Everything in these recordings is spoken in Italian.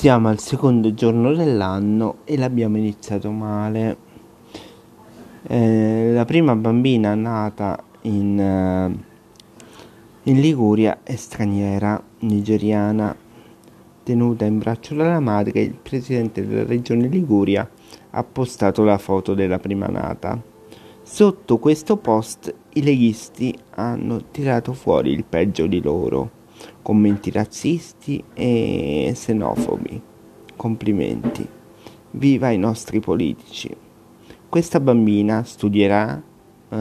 Siamo al secondo giorno dell'anno e l'abbiamo iniziato male. Eh, la prima bambina nata in, uh, in Liguria è straniera, nigeriana, tenuta in braccio dalla madre. Il presidente della regione Liguria ha postato la foto della prima nata. Sotto questo post i leghisti hanno tirato fuori il peggio di loro commenti razzisti e xenofobi. Complimenti. Viva i nostri politici. Questa bambina studierà, eh,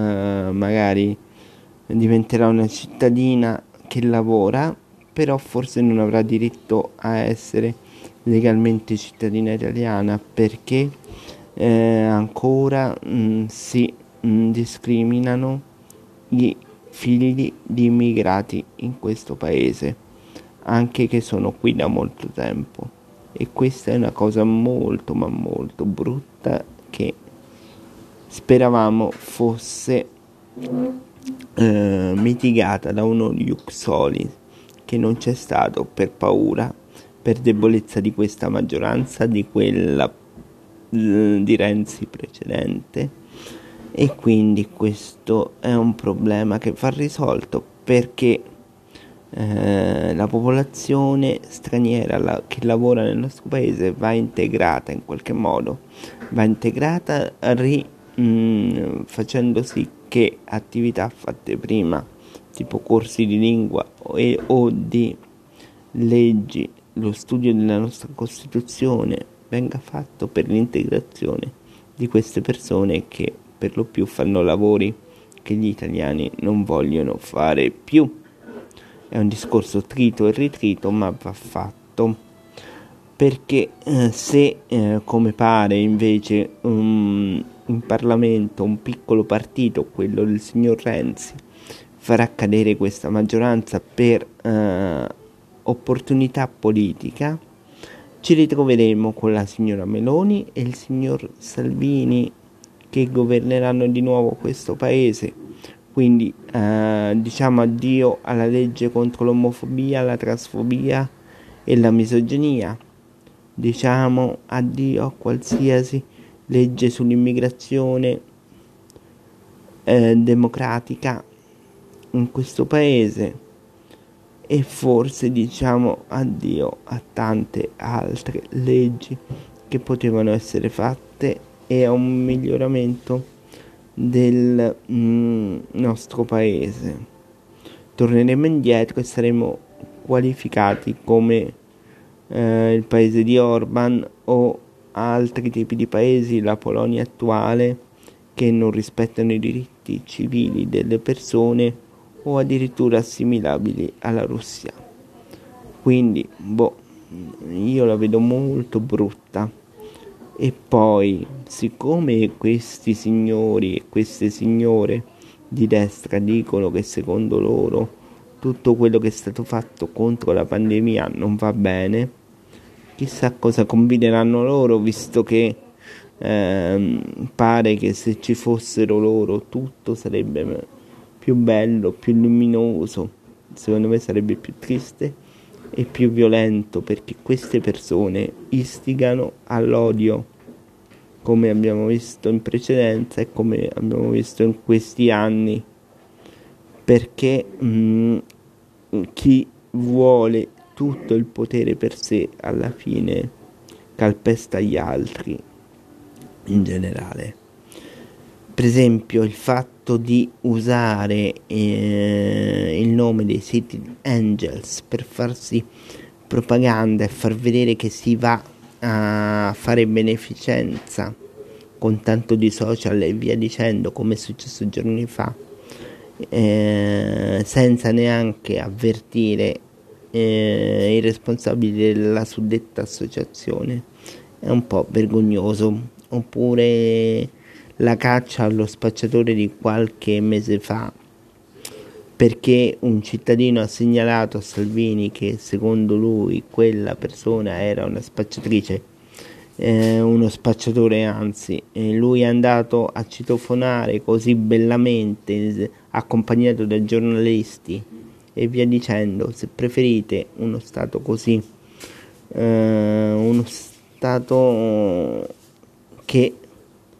magari diventerà una cittadina che lavora, però forse non avrà diritto a essere legalmente cittadina italiana perché eh, ancora mh, mm, si mh, mm, discriminano gli figli di immigrati in questo paese, anche che sono qui da molto tempo. E questa è una cosa molto ma molto brutta che speravamo fosse eh, mitigata da uno Iuxoli che non c'è stato per paura, per debolezza di questa maggioranza, di quella di Renzi precedente e quindi questo è un problema che va risolto perché eh, la popolazione straniera la, che lavora nel nostro paese va integrata in qualche modo, va integrata ri, mh, mm, facendo sì che attività fatte prima, tipo corsi di lingua e, o di leggi, lo studio della nostra Costituzione venga fatto per l'integrazione di queste persone che per lo più fanno lavori che gli italiani non vogliono fare più. È un discorso trito e ritrito, ma va fatto. Perché eh, se, eh, come pare invece, um, in Parlamento un piccolo partito, quello del signor Renzi, farà cadere questa maggioranza per eh, opportunità politica, ci ritroveremo con la signora Meloni e il signor Salvini che governeranno di nuovo questo paese. Quindi eh, diciamo addio alla legge contro l'omofobia, la transfobia e la misoginia. Diciamo addio a qualsiasi legge sull'immigrazione eh, democratica in questo paese e forse diciamo addio a tante altre leggi che potevano essere fatte e a un miglioramento del mm, nostro paese. Torneremo indietro e saremo qualificati come eh, il paese di Orban o altri tipi di paesi, la Polonia attuale, che non rispettano i diritti civili delle persone o addirittura assimilabili alla Russia. Quindi, boh, io la vedo molto brutta. E poi, siccome questi signori e queste signore di destra dicono che secondo loro tutto quello che è stato fatto contro la pandemia non va bene, chissà cosa combineranno loro, visto che ehm, pare che se ci fossero loro tutto sarebbe più bello, più luminoso, secondo me sarebbe più triste e più violento perché queste persone istigano all'odio come abbiamo visto in precedenza e come abbiamo visto in questi anni. Perché mh, mm, chi vuole tutto il potere per sé alla fine calpesta gli altri in generale. Per esempio il fatto di usare eh, il nome dei City Angels per farsi propaganda e far vedere che si va a fare beneficenza con tanto di social e via dicendo come è successo giorni fa eh, senza neanche avvertire eh, i responsabili della suddetta associazione. È un po' vergognoso. Oppure la caccia allo spacciatore di qualche mese fa perché un cittadino ha segnalato a Salvini che secondo lui quella persona era una spacciatrice, eh, uno spacciatore anzi, e lui è andato a citofonare così bellamente accompagnato da giornalisti e via dicendo, se preferite uno stato così eh, uno Stato che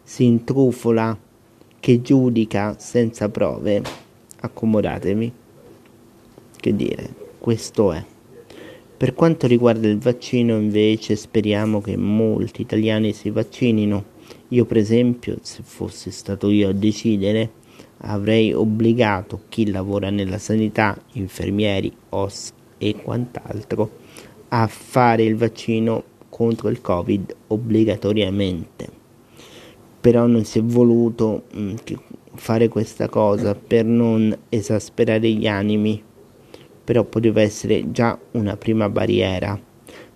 si intrufola, che giudica senza prove, accomodatevi. Che dire, questo è. Per quanto riguarda il vaccino, invece, speriamo che molti italiani si vaccinino. Io, per esempio, se fossi stato io a decidere, avrei obbligato chi lavora nella sanità, infermieri, OS e quant'altro, a fare il vaccino contro il Covid obbligatoriamente. Però non si è voluto mh, mm, fare questa cosa per non esasperare gli animi però poteva essere già una prima barriera.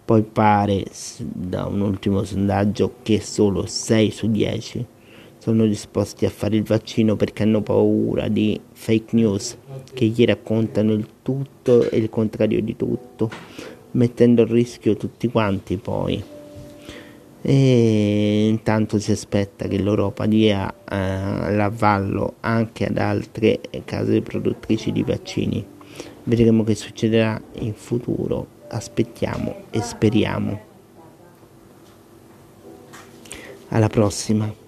Poi pare da un ultimo sondaggio che solo 6 su 10 sono disposti a fare il vaccino perché hanno paura di fake news che gli raccontano il tutto e il contrario di tutto, mettendo a rischio tutti quanti poi. E intanto si aspetta che l'Europa dia eh, l'avallo anche ad altre case produttrici di vaccini Vedremo che succederà in futuro. Aspettiamo e speriamo. Alla prossima.